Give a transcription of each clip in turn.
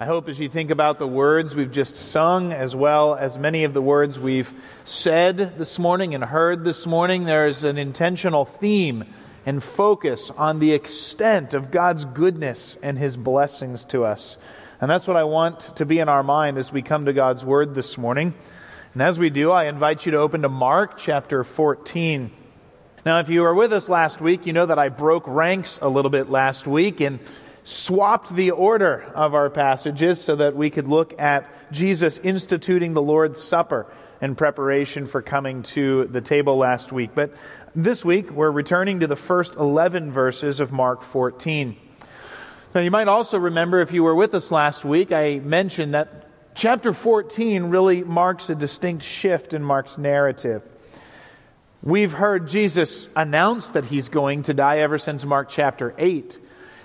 I hope as you think about the words we've just sung, as well as many of the words we've said this morning and heard this morning, there's an intentional theme and focus on the extent of God's goodness and His blessings to us. And that's what I want to be in our mind as we come to God's Word this morning. And as we do, I invite you to open to Mark chapter 14. Now, if you were with us last week, you know that I broke ranks a little bit last week and swapped the order of our passages so that we could look at Jesus instituting the Lord's Supper in preparation for coming to the table last week. But this week, we're returning to the first 11 verses of Mark 14. Now, you might also remember, if you were with us last week, I mentioned that chapter 14 really marks a distinct shift in Mark's narrative. We've heard Jesus announce that he's going to die ever since Mark chapter 8.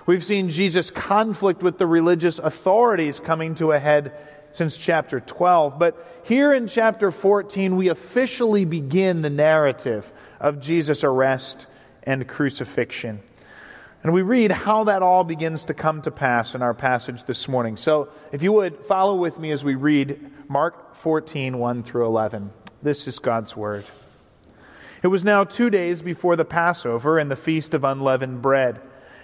We've seen Jesus' conflict with the religious authorities coming to a head since chapter 12. But here in chapter 14, we officially begin the narrative of Jesus' arrest and crucifixion. And we read how that all begins to come to pass in our passage this morning. So if you would follow with me as we read Mark 14, 1 through 11. This is God's word. It was now two days before the Passover and the feast of unleavened bread.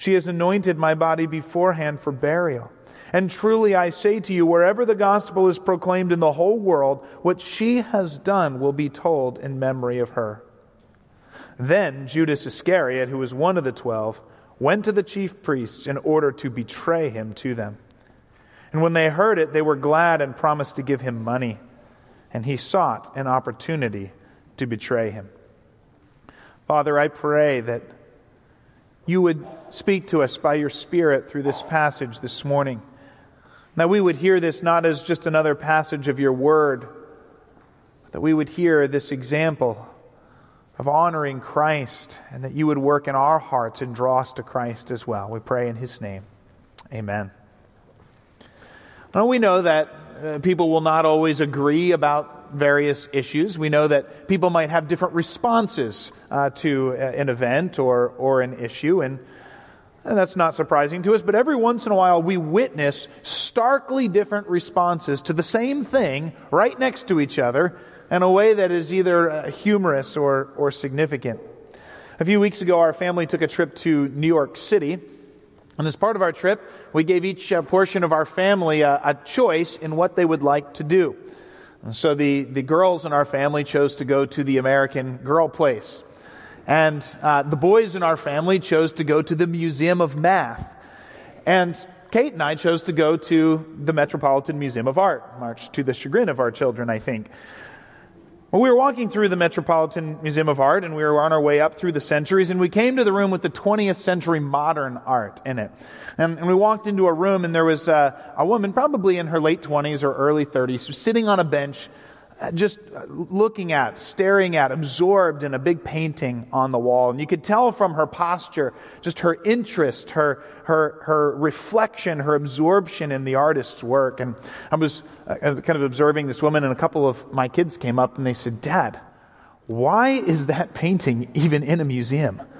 She has anointed my body beforehand for burial. And truly I say to you, wherever the gospel is proclaimed in the whole world, what she has done will be told in memory of her. Then Judas Iscariot, who was one of the twelve, went to the chief priests in order to betray him to them. And when they heard it, they were glad and promised to give him money. And he sought an opportunity to betray him. Father, I pray that you would speak to us by your Spirit through this passage this morning. That we would hear this not as just another passage of your word, but that we would hear this example of honoring Christ and that you would work in our hearts and draw us to Christ as well. We pray in his name. Amen. Now we know that uh, people will not always agree about various issues. We know that people might have different responses uh, to uh, an event or, or an issue, and, and that's not surprising to us. But every once in a while, we witness starkly different responses to the same thing right next to each other in a way that is either uh, humorous or, or significant. A few weeks ago, our family took a trip to New York City. And as part of our trip, we gave each uh, portion of our family a, a choice in what they would like to do. And so the, the girls in our family chose to go to the American Girl Place. And uh, the boys in our family chose to go to the Museum of Math. And Kate and I chose to go to the Metropolitan Museum of Art, much to the chagrin of our children, I think. Well, we were walking through the Metropolitan Museum of Art and we were on our way up through the centuries and we came to the room with the 20th century modern art in it. And, and we walked into a room and there was a, a woman, probably in her late 20s or early 30s, sitting on a bench just looking at, staring at, absorbed in a big painting on the wall. And you could tell from her posture, just her interest, her, her, her reflection, her absorption in the artist's work. And I was uh, kind of observing this woman, and a couple of my kids came up and they said, Dad, Why is that painting even in a museum?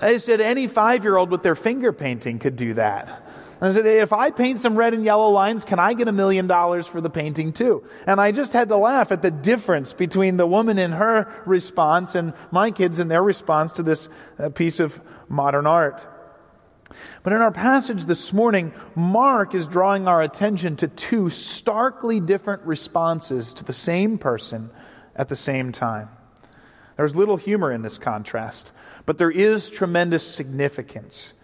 They said any five year old with their finger painting could do that. I said, if I paint some red and yellow lines, can I get a million dollars for the painting too? And I just had to laugh at the difference between the woman in her response and my kids in their response to this uh, piece of modern art. But in our passage this morning, Mark is drawing our attention to two starkly different responses to the same person at the same time. There's little humor in this contrast, but there is tremendous significance.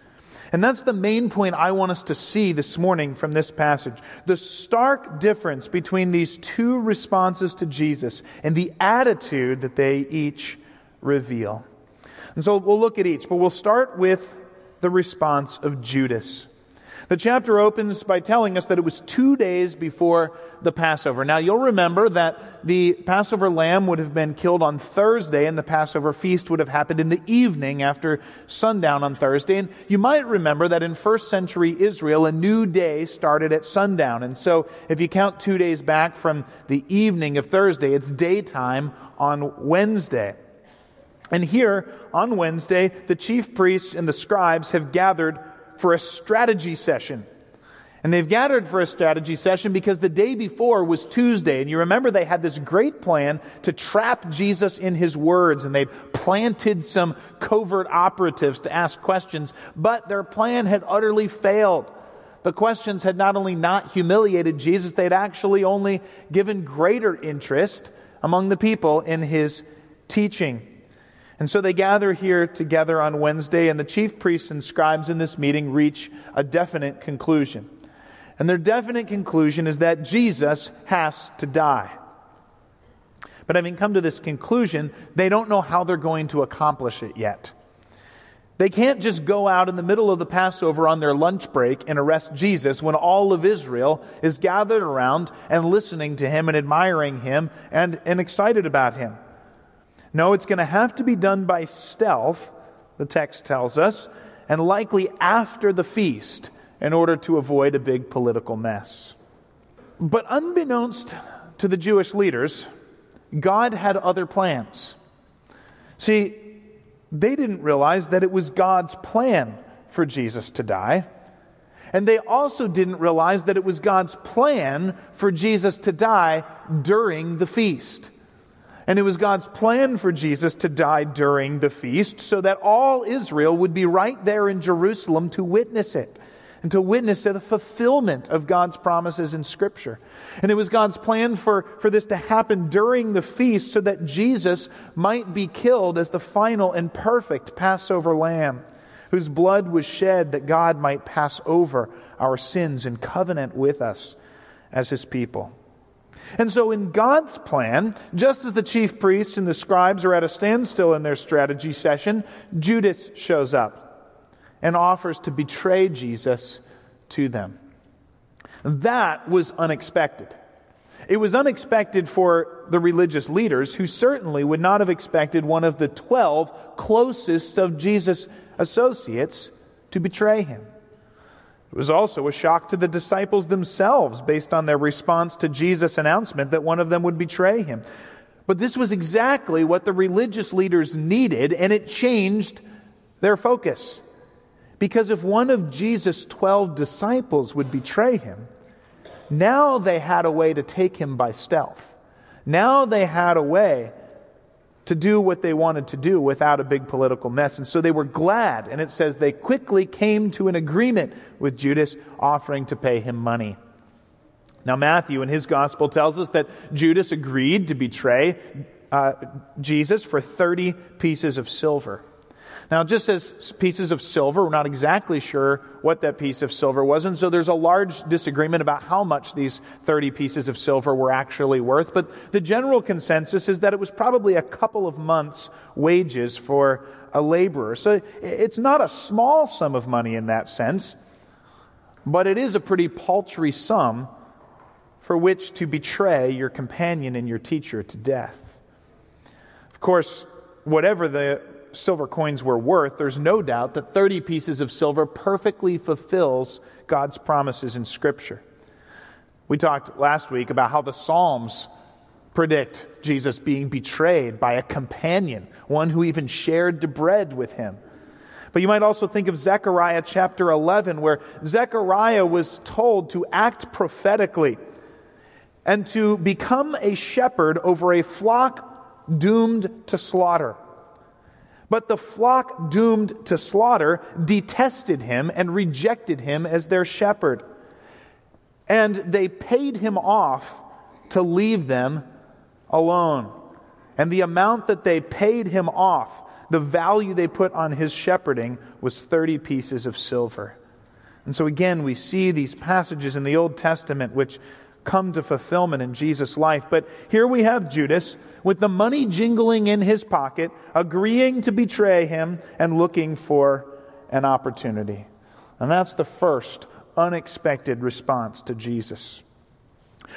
And that's the main point I want us to see this morning from this passage. The stark difference between these two responses to Jesus and the attitude that they each reveal. And so we'll look at each, but we'll start with the response of Judas. The chapter opens by telling us that it was two days before the Passover. Now, you'll remember that the Passover lamb would have been killed on Thursday, and the Passover feast would have happened in the evening after sundown on Thursday. And you might remember that in first century Israel, a new day started at sundown. And so, if you count two days back from the evening of Thursday, it's daytime on Wednesday. And here, on Wednesday, the chief priests and the scribes have gathered for a strategy session. And they've gathered for a strategy session because the day before was Tuesday. And you remember they had this great plan to trap Jesus in his words. And they'd planted some covert operatives to ask questions. But their plan had utterly failed. The questions had not only not humiliated Jesus, they'd actually only given greater interest among the people in his teaching. And so they gather here together on Wednesday, and the chief priests and scribes in this meeting reach a definite conclusion. And their definite conclusion is that Jesus has to die. But having come to this conclusion, they don't know how they're going to accomplish it yet. They can't just go out in the middle of the Passover on their lunch break and arrest Jesus when all of Israel is gathered around and listening to him and admiring him and, and excited about him. No, it's going to have to be done by stealth, the text tells us, and likely after the feast in order to avoid a big political mess. But unbeknownst to the Jewish leaders, God had other plans. See, they didn't realize that it was God's plan for Jesus to die. And they also didn't realize that it was God's plan for Jesus to die during the feast. And it was God's plan for Jesus to die during the feast so that all Israel would be right there in Jerusalem to witness it and to witness the fulfillment of God's promises in Scripture. And it was God's plan for, for this to happen during the feast so that Jesus might be killed as the final and perfect Passover lamb, whose blood was shed that God might pass over our sins and covenant with us as his people. And so, in God's plan, just as the chief priests and the scribes are at a standstill in their strategy session, Judas shows up and offers to betray Jesus to them. That was unexpected. It was unexpected for the religious leaders, who certainly would not have expected one of the twelve closest of Jesus' associates to betray him. It was also a shock to the disciples themselves based on their response to Jesus' announcement that one of them would betray him. But this was exactly what the religious leaders needed, and it changed their focus. Because if one of Jesus' 12 disciples would betray him, now they had a way to take him by stealth. Now they had a way to do what they wanted to do without a big political mess. And so they were glad. And it says they quickly came to an agreement with Judas, offering to pay him money. Now, Matthew in his gospel tells us that Judas agreed to betray uh, Jesus for 30 pieces of silver. Now, just as pieces of silver, we're not exactly sure what that piece of silver was, and so there's a large disagreement about how much these 30 pieces of silver were actually worth, but the general consensus is that it was probably a couple of months' wages for a laborer. So it's not a small sum of money in that sense, but it is a pretty paltry sum for which to betray your companion and your teacher to death. Of course, whatever the silver coins were worth, there's no doubt that 30 pieces of silver perfectly fulfills God's promises in Scripture. We talked last week about how the Psalms predict Jesus being betrayed by a companion, one who even shared the bread with him. But you might also think of Zechariah chapter 11, where Zechariah was told to act prophetically and to become a shepherd over a flock doomed to slaughter. But the flock doomed to slaughter detested him and rejected him as their shepherd. And they paid him off to leave them alone. And the amount that they paid him off, the value they put on his shepherding, was 30 pieces of silver. And so again, we see these passages in the Old Testament which come to fulfillment in Jesus' life. But here we have Judas with the money jingling in his pocket, agreeing to betray him and looking for an opportunity. And that's the first unexpected response to Jesus.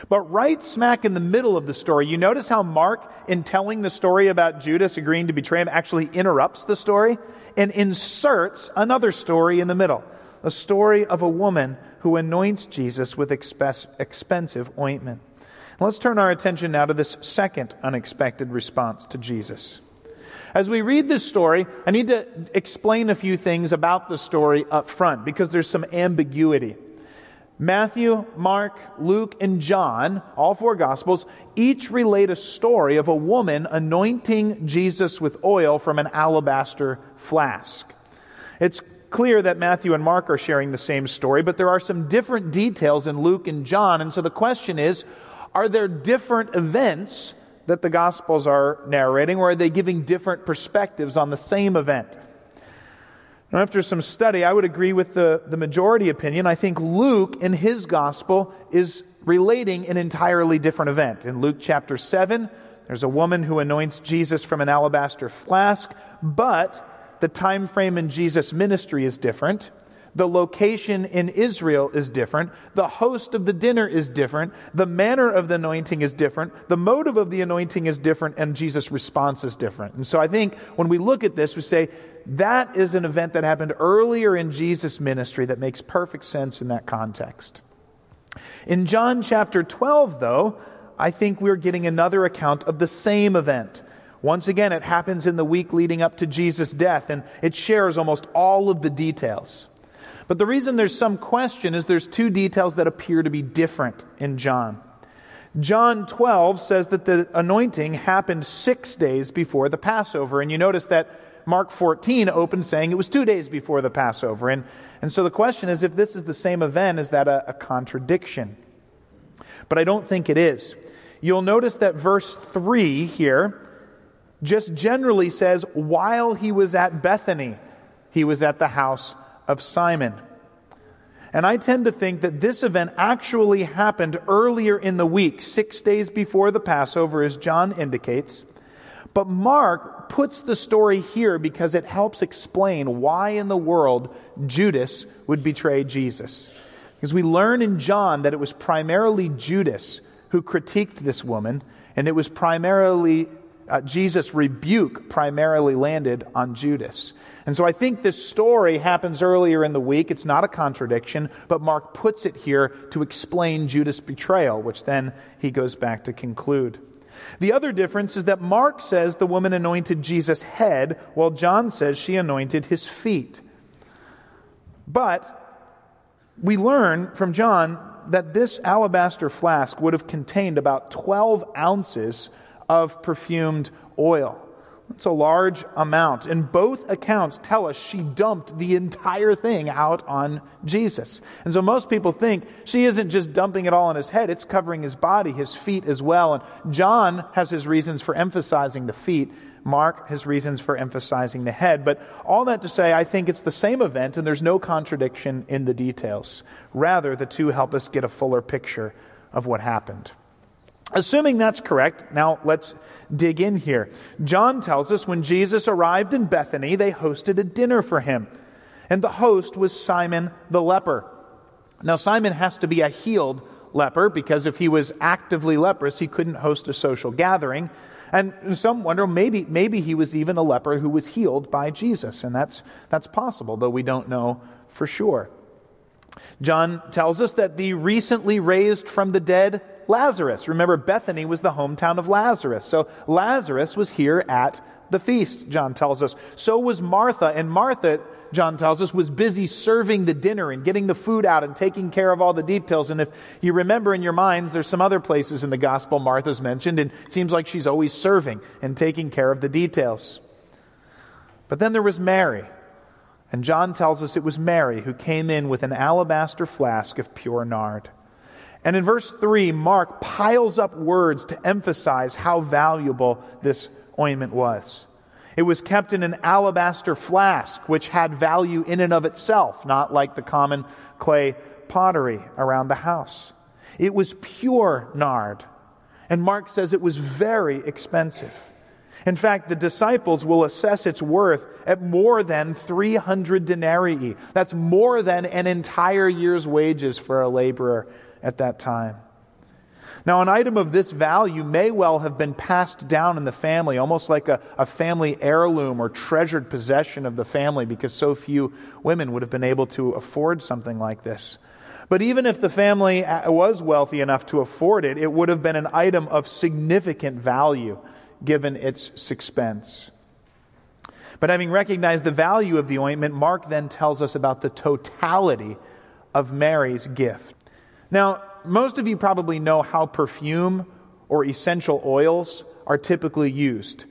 But right smack in the middle of the story, you notice how Mark, in telling the story about Judas agreeing to betray him, actually interrupts the story and inserts another story in the middle a story of a woman who anoints Jesus with expensive ointment. Let's turn our attention now to this second unexpected response to Jesus. As we read this story, I need to explain a few things about the story up front because there's some ambiguity. Matthew, Mark, Luke, and John, all four Gospels, each relate a story of a woman anointing Jesus with oil from an alabaster flask. It's clear that Matthew and Mark are sharing the same story, but there are some different details in Luke and John. And so the question is are there different events that the Gospels are narrating, or are they giving different perspectives on the same event? Now, after some study, I would agree with the, the majority opinion. I think Luke, in his Gospel, is relating an entirely different event. In Luke chapter 7, there's a woman who anoints Jesus from an alabaster flask, but the time frame in Jesus' ministry is different. The location in Israel is different. The host of the dinner is different. The manner of the anointing is different. The motive of the anointing is different, and Jesus' response is different. And so I think when we look at this, we say that is an event that happened earlier in Jesus' ministry that makes perfect sense in that context. In John chapter 12, though, I think we're getting another account of the same event. Once again, it happens in the week leading up to Jesus' death, and it shares almost all of the details. But the reason there's some question is there's two details that appear to be different in John. John 12 says that the anointing happened six days before the Passover, and you notice that Mark 14 opened saying it was two days before the Passover. And, and so the question is if this is the same event, is that a, a contradiction? But I don't think it is. You'll notice that verse 3 here just generally says, while he was at Bethany, he was at the house of Simon. And I tend to think that this event actually happened earlier in the week, six days before the Passover, as John indicates. But Mark puts the story here because it helps explain why in the world Judas would betray Jesus. Because we learn in John that it was primarily Judas who critiqued this woman, and it was primarily uh, Jesus' rebuke primarily landed on Judas. And so I think this story happens earlier in the week. It's not a contradiction, but Mark puts it here to explain Judas' betrayal, which then he goes back to conclude. The other difference is that Mark says the woman anointed Jesus' head, while John says she anointed his feet. But we learn from John that this alabaster flask would have contained about 12 ounces of perfumed oil. It's a large amount. And both accounts tell us she dumped the entire thing out on Jesus. And so most people think she isn't just dumping it all on his head, it's covering his body, his feet as well. And John has his reasons for emphasizing the feet. Mark has reasons for emphasizing the head. But all that to say, I think it's the same event and there's no contradiction in the details. Rather, the two help us get a fuller picture of what happened. Assuming that's correct, now let's dig in here. John tells us when Jesus arrived in Bethany, they hosted a dinner for him. And the host was Simon the leper. Now, Simon has to be a healed leper because if he was actively leprous, he couldn't host a social gathering. And some wonder maybe, maybe he was even a leper who was healed by Jesus. And that's, that's possible, though we don't know for sure. John tells us that the recently raised from the dead Lazarus. Remember, Bethany was the hometown of Lazarus. So Lazarus was here at the feast, John tells us. So was Martha, and Martha, John tells us, was busy serving the dinner and getting the food out and taking care of all the details. And if you remember in your minds, there's some other places in the gospel Martha's mentioned, and it seems like she's always serving and taking care of the details. But then there was Mary. And John tells us it was Mary who came in with an alabaster flask of pure nard. And in verse 3, Mark piles up words to emphasize how valuable this ointment was. It was kept in an alabaster flask, which had value in and of itself, not like the common clay pottery around the house. It was pure nard. And Mark says it was very expensive. In fact, the disciples will assess its worth at more than 300 denarii. That's more than an entire year's wages for a laborer at that time. Now, an item of this value may well have been passed down in the family, almost like a, a, family heirloom or treasured possession of the family, because so few women would have been able to afford something like this. But even if the family uh, was wealthy enough to afford it, it would have been an item of significant value given its expense. But having recognized the value of the ointment, Mark then tells us about the totality of Mary's gift. Now, most of you probably know how perfume or essential oils are typically used.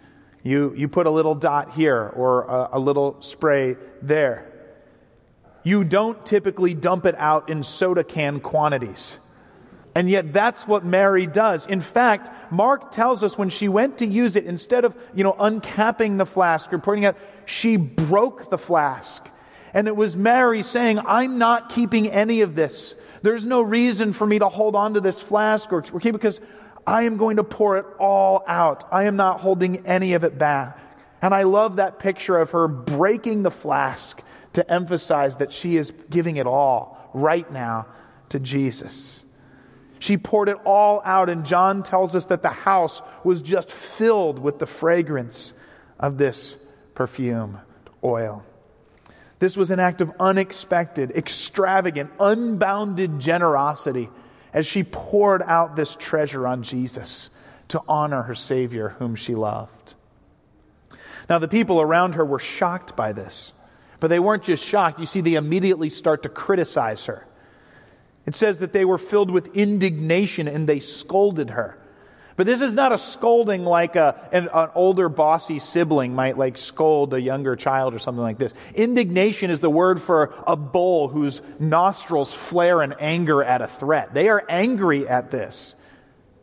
You, you put a little dot here or a, a little spray there. You don't typically dump it out in soda can quantities. And yet that's what Mary does. In fact, Mark tells us when she went to use it, instead of, you know, uncapping the flask or putting it, she broke the flask. And it was Mary saying, I'm not keeping any of this. There's no reason for me to hold on to this flask or, or keep it because I am going to pour it all out. I am not holding any of it back. And I love that picture of her breaking the flask to emphasize that she is giving it all right now to Jesus. She poured it all out, and John tells us that the house was just filled with the fragrance of this perfume oil. This was an act of unexpected, extravagant, unbounded generosity as she poured out this treasure on Jesus to honor her Savior, whom she loved. Now, the people around her were shocked by this, but they weren't just shocked. You see, they immediately start to criticize her. It says that they were filled with indignation and they scolded her. But this is not a scolding like a, an, an, older bossy sibling might like scold a younger child or something like this. Indignation is the word for a bull whose nostrils flare in anger at a threat. They are angry at this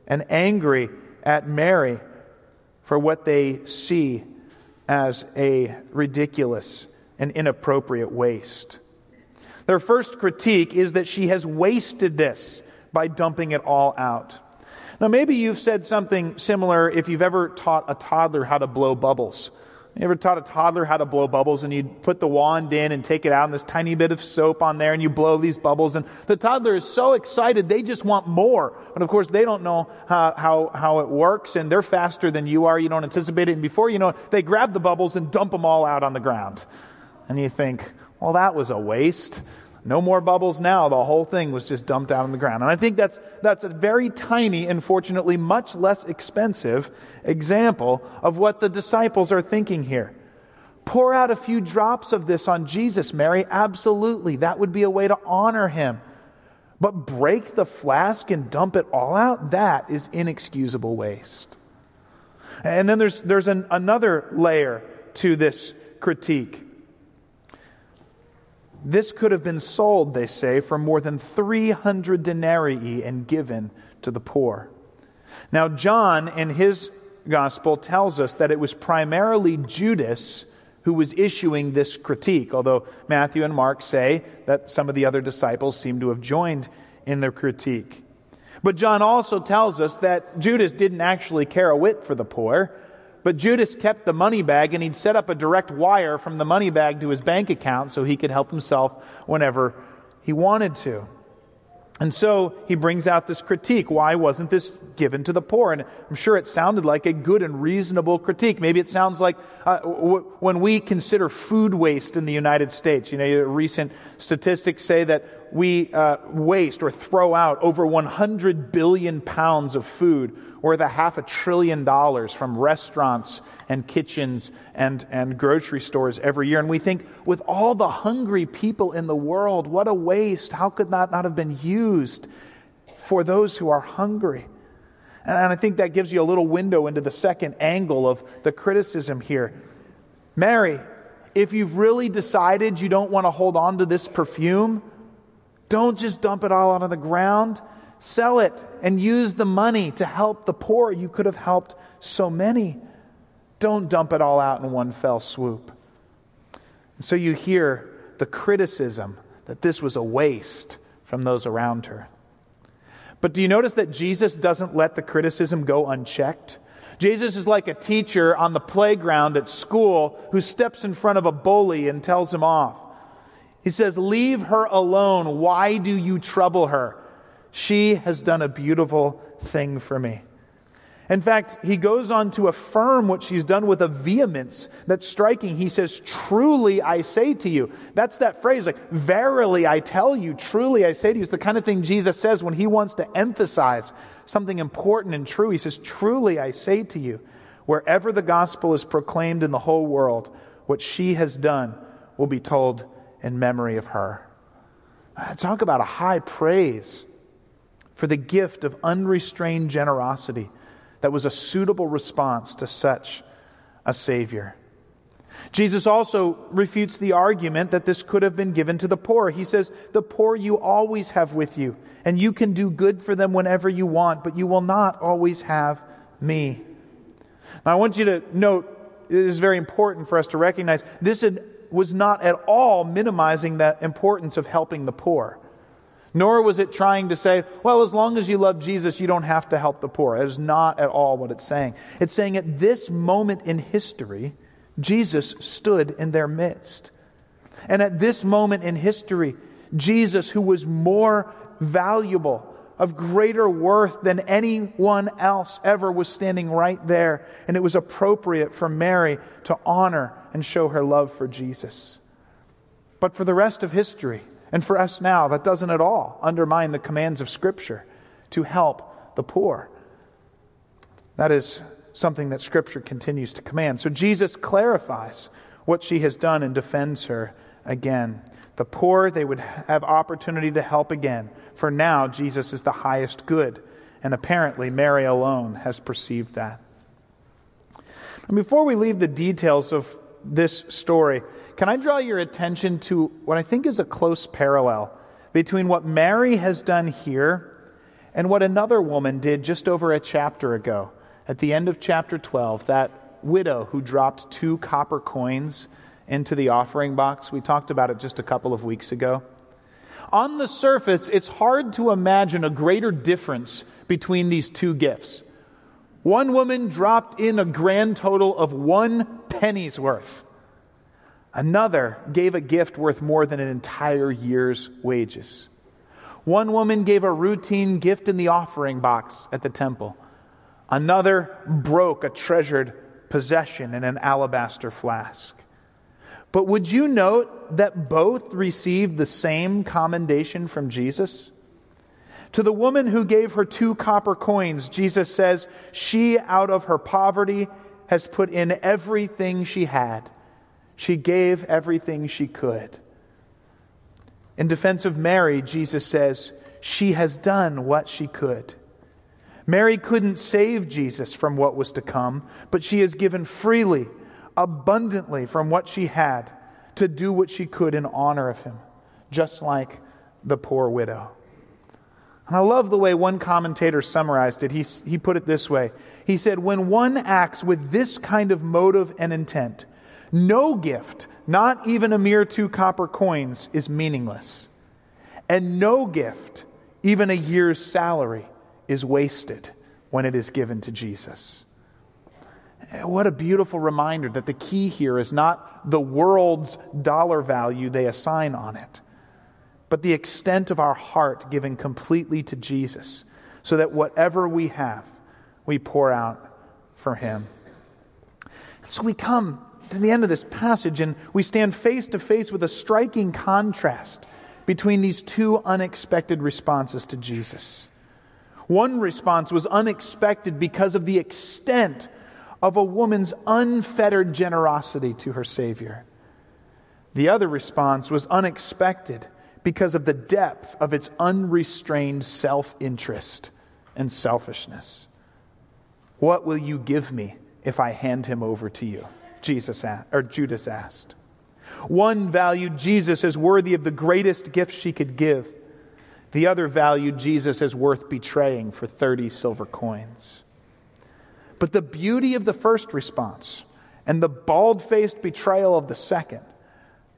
and angry at Mary for what they see as a ridiculous and inappropriate waste. Their first critique is that she has wasted this by dumping it all out. Now, maybe you've said something similar if you've ever taught a toddler how to blow bubbles. You ever taught a toddler how to blow bubbles and you put the wand in and take it out and this tiny bit of soap on there and you blow these bubbles and the toddler is so excited they just want more. But of course they don't know how, how, how it works and they're faster than you are. You don't anticipate it. And before you know it, they grab the bubbles and dump them all out on the ground. And you think, well, that was a waste. No more bubbles now. The whole thing was just dumped out on the ground. And I think that's, that's a very tiny and fortunately much less expensive example of what the disciples are thinking here. Pour out a few drops of this on Jesus, Mary. Absolutely. That would be a way to honor him. But break the flask and dump it all out? That is inexcusable waste. And then there's, there's an, another layer to this critique. This could have been sold, they say, for more than 300 denarii and given to the poor. Now, John, in his gospel, tells us that it was primarily Judas who was issuing this critique, although Matthew and Mark say that some of the other disciples seem to have joined in their critique. But John also tells us that Judas didn't actually care a whit for the poor. But Judas kept the money bag and he'd set up a direct wire from the money bag to his bank account so he could help himself whenever he wanted to. And so he brings out this critique. Why wasn't this given to the poor? And I'm sure it sounded like a good and reasonable critique. Maybe it sounds like uh, w- when we consider food waste in the United States. You know, recent statistics say that we uh, waste or throw out over 100 billion pounds of food worth a half a trillion dollars from restaurants and kitchens and, and grocery stores every year. And we think, with all the hungry people in the world, what a waste. How could that not have been used for those who are hungry? And I think that gives you a little window into the second angle of the criticism here. Mary, if you've really decided you don't want to hold on to this perfume, don't just dump it all out on the ground. Sell it and use the money to help the poor. You could have helped so many. Don't dump it all out in one fell swoop. And so you hear the criticism that this was a waste from those around her. But do you notice that Jesus doesn't let the criticism go unchecked? Jesus is like a teacher on the playground at school who steps in front of a bully and tells him off. He says, Leave her alone. Why do you trouble her? She has done a beautiful thing for me. In fact, he goes on to affirm what she's done with a vehemence that's striking. He says, Truly I say to you. That's that phrase, like, verily I tell you, truly I say to you. It's the kind of thing Jesus says when he wants to emphasize something important and true. He says, Truly I say to you, wherever the gospel is proclaimed in the whole world, what she has done will be told in memory of her. Uh, talk about a high praise for the gift of unrestrained generosity that was a suitable response to such a Savior. Jesus also refutes the argument that this could have been given to the poor. He says, The poor you always have with you, and you can do good for them whenever you want, but you will not always have me. Now, I want you to note, it is very important for us to recognize this was not at all minimizing the importance of helping the poor. Nor was it trying to say, well, as long as you love Jesus, you don't have to help the poor. It is not at all what it's saying. It's saying at this moment in history, Jesus stood in their midst. And at this moment in history, Jesus, who was more valuable, of greater worth than anyone else ever, was standing right there. And it was appropriate for Mary to honor and show her love for Jesus. But for the rest of history, and for us now, that doesn't at all undermine the commands of Scripture to help the poor. That is something that Scripture continues to command. So Jesus clarifies what she has done and defends her again. The poor, they would have opportunity to help again. For now, Jesus is the highest good. And apparently, Mary alone has perceived that. And before we leave the details of this story, can I draw your attention to what I think is a close parallel between what Mary has done here and what another woman did just over a chapter ago? At the end of chapter 12, that widow who dropped two copper coins into the offering box. We talked about it just a couple of weeks ago. On the surface, it's hard to imagine a greater difference between these two gifts. One woman dropped in a grand total of one penny's worth. Another gave a gift worth more than an entire year's wages. One woman gave a routine gift in the offering box at the temple. Another broke a treasured possession in an alabaster flask. But would you note that both received the same commendation from Jesus? To the woman who gave her two copper coins, Jesus says, She out of her poverty has put in everything she had. She gave everything she could. In defense of Mary, Jesus says, She has done what she could. Mary couldn't save Jesus from what was to come, but she has given freely, abundantly from what she had to do what she could in honor of him, just like the poor widow. And I love the way one commentator summarized it. He, he put it this way He said, When one acts with this kind of motive and intent, no gift, not even a mere two copper coins, is meaningless. And no gift, even a year's salary, is wasted when it is given to Jesus. What a beautiful reminder that the key here is not the world's dollar value they assign on it, but the extent of our heart given completely to Jesus, so that whatever we have, we pour out for Him. So we come to the end of this passage, and we stand face to face with a striking contrast between these two unexpected responses to Jesus. One response was unexpected because of the extent of a woman's unfettered generosity to her Savior. The other response was unexpected because of the depth of its unrestrained self interest and selfishness. What will you give me if I hand him over to you? Jesus asked, or Judas asked. One valued Jesus as worthy of the greatest gift she could give. The other valued Jesus as worth betraying for 30 silver coins. But the beauty of the first response and the bald faced betrayal of the second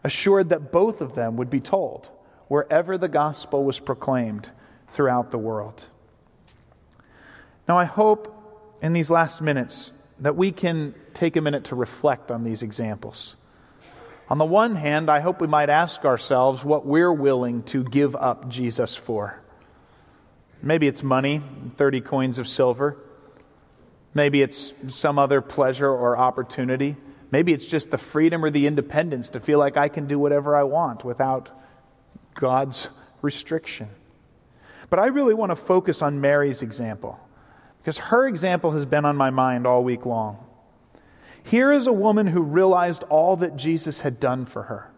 assured that both of them would be told wherever the gospel was proclaimed throughout the world. Now, I hope in these last minutes that we can take a minute to reflect on these examples. On the one hand, I hope we might ask ourselves what we're willing to give up Jesus for. Maybe it's money, 30 coins of silver. Maybe it's some other pleasure or opportunity. Maybe it's just the freedom or the independence to feel like I can do whatever I want without God's restriction. But I really want to focus on Mary's example because her example has been on my mind all week long. Here is a woman who realized all that Jesus had done for her.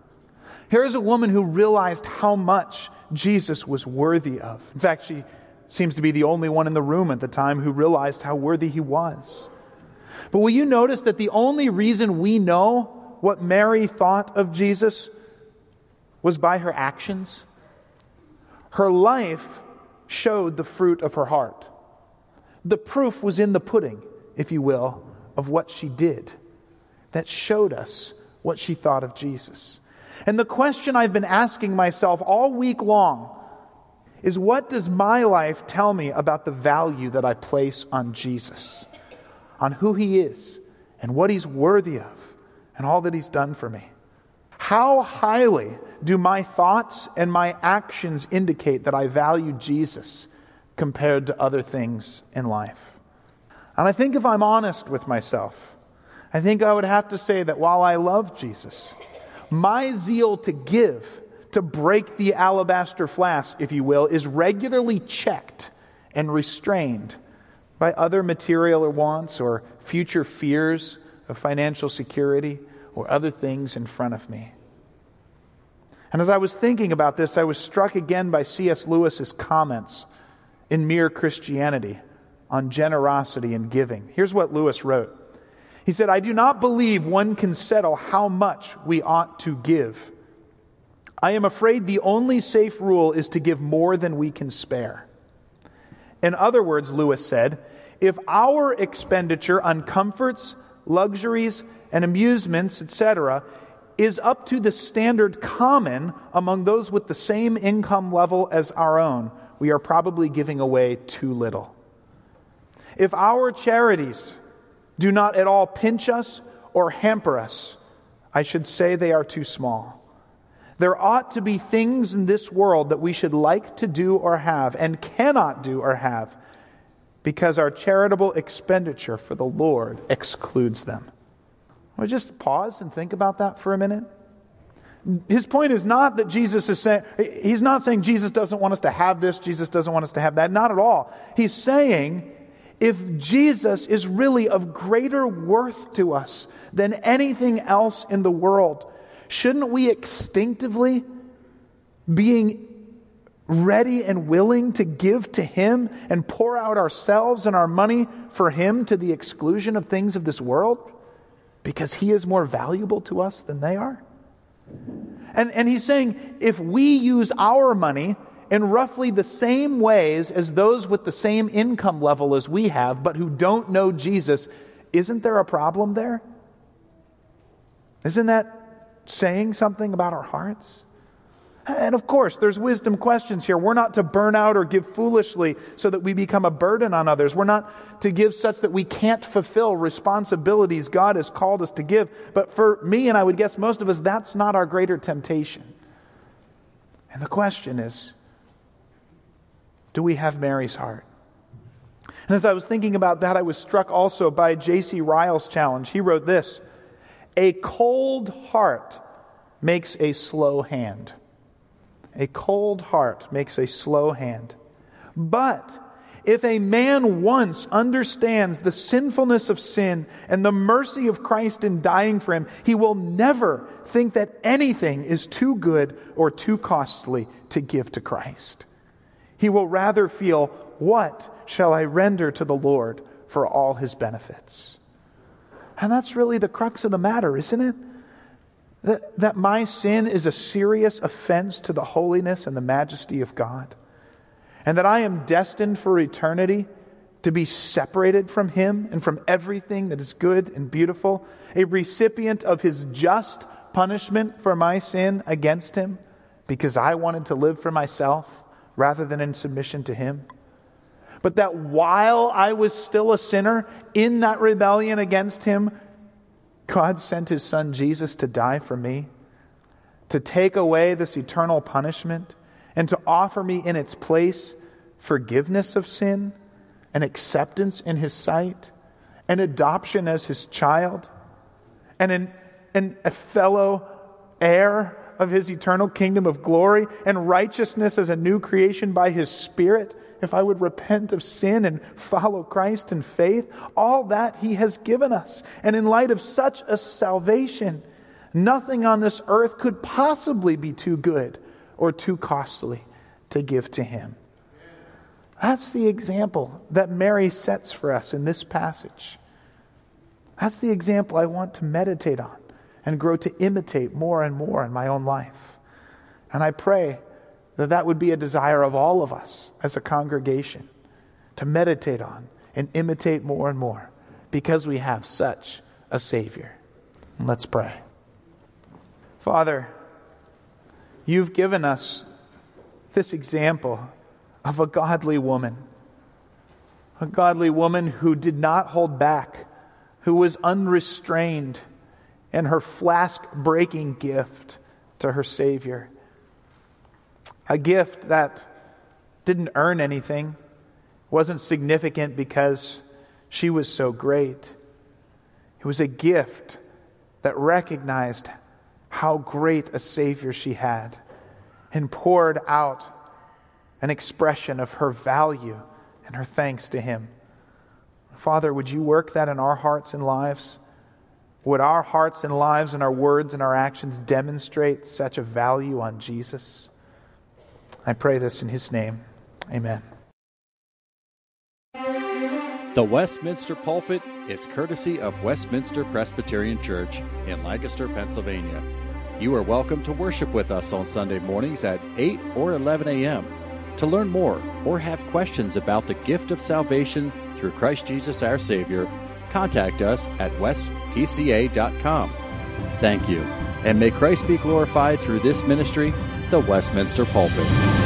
Here is a woman who realized how much Jesus was worthy of. In fact, she seems to be the only one in the room at the time who realized how worthy he was. But will you notice that the only reason we know what Mary thought of Jesus was by her actions? Her life showed the fruit of her heart. The proof was in the pudding, if you will, of what she did that showed us what she thought of Jesus. And the question I've been asking myself all week long is what does my life tell me about the value that I place on Jesus, on who he is, and what he's worthy of, and all that he's done for me? How highly do my thoughts and my actions indicate that I value Jesus compared to other things in life? And I think if I'm honest with myself, I think I would have to say that while I love Jesus, my zeal to give, to break the alabaster flask, if you will, is regularly checked and restrained by other material wants or future fears of financial security or other things in front of me. And as I was thinking about this, I was struck again by C.S. Lewis's comments in Mere Christianity on generosity and giving. Here's what Lewis wrote He said, I do not believe one can settle how much we ought to give. I am afraid the only safe rule is to give more than we can spare. In other words, Lewis said, if our expenditure on comforts, luxuries, and amusements, etc., is up to the standard common among those with the same income level as our own, we are probably giving away too little. If our charities do not at all pinch us or hamper us, I should say they are too small. There ought to be things in this world that we should like to do or have and cannot do or have because our charitable expenditure for the Lord excludes them. Well, just pause and think about that for a minute. His point is not that Jesus is saying, he's not saying Jesus doesn't want us to have this, Jesus doesn't want us to have that. Not at all. He's saying if Jesus is really of greater worth to us than anything else in the world, shouldn't we instinctively being ready and willing to give to Him and pour out ourselves and our money for Him to the exclusion of things of this world? Because he is more valuable to us than they are? And, and he's saying if we use our money in roughly the same ways as those with the same income level as we have, but who don't know Jesus, isn't there a problem there? Isn't that saying something about our hearts? And of course, there's wisdom questions here. We're not to burn out or give foolishly so that we become a burden on others. We're not to give such that we can't fulfill responsibilities God has called us to give. But for me, and I would guess most of us, that's not our greater temptation. And the question is do we have Mary's heart? And as I was thinking about that, I was struck also by J.C. Ryle's challenge. He wrote this A cold heart makes a slow hand A cold heart makes a slow hand. But if a man once understands the sinfulness of sin and the mercy of Christ in dying for him, he will never think that anything is too good or too costly to give to Christ. He will rather feel, What shall I render to the Lord for all his benefits? And that's really the crux of the matter, isn't it? That, that my sin is a serious offense to the holiness and the majesty of God and that I am destined for eternity to be separated from Him and from everything that is good and beautiful, a recipient of His just punishment for my sin against Him because I wanted to live for myself rather than in submission to Him. But that while I was still a sinner in that rebellion against Him, God sent His Son Jesus to die for me, to take away this eternal punishment and to offer me in its place forgiveness of sin, an acceptance in His sight, an adoption as His child, and an, an, a fellow heir of His eternal kingdom of glory, and righteousness as a new creation by His Spirit. If I would repent of sin and follow Christ in faith, all that He has given us. And in light of such a salvation, nothing on this earth could possibly be too good or too costly to give to him. That's the example that Mary sets for us in this passage. That's the example I want to meditate on and grow to imitate more and more in my own life. And I pray that that would be a desire of all of us as a congregation to meditate on and imitate more and more because we have such a Savior. let's pray. Father, You've given us this example of a godly woman. A godly woman who did not hold back, who was unrestrained in her flask breaking gift to her Savior. A gift that didn't earn anything, wasn't significant because she was so great. It was a gift that recognized how great a Savior she had and poured out an expression of her value and her thanks to Him. Father, would you work that in our hearts and lives? Would our hearts and lives and our words and our actions demonstrate such a value on Jesus? I pray this in His name. Amen. The Westminster Pulpit is courtesy of Westminster Presbyterian Church in Lancaster, Pennsylvania. You are welcome to worship with us on Sunday mornings at 8 or 11 a.m. To learn more or have questions about the gift of salvation through Christ Jesus our Savior, contact us at westpca.com. Thank you, and may Christ be glorified through this ministry, the Westminster Pulpit.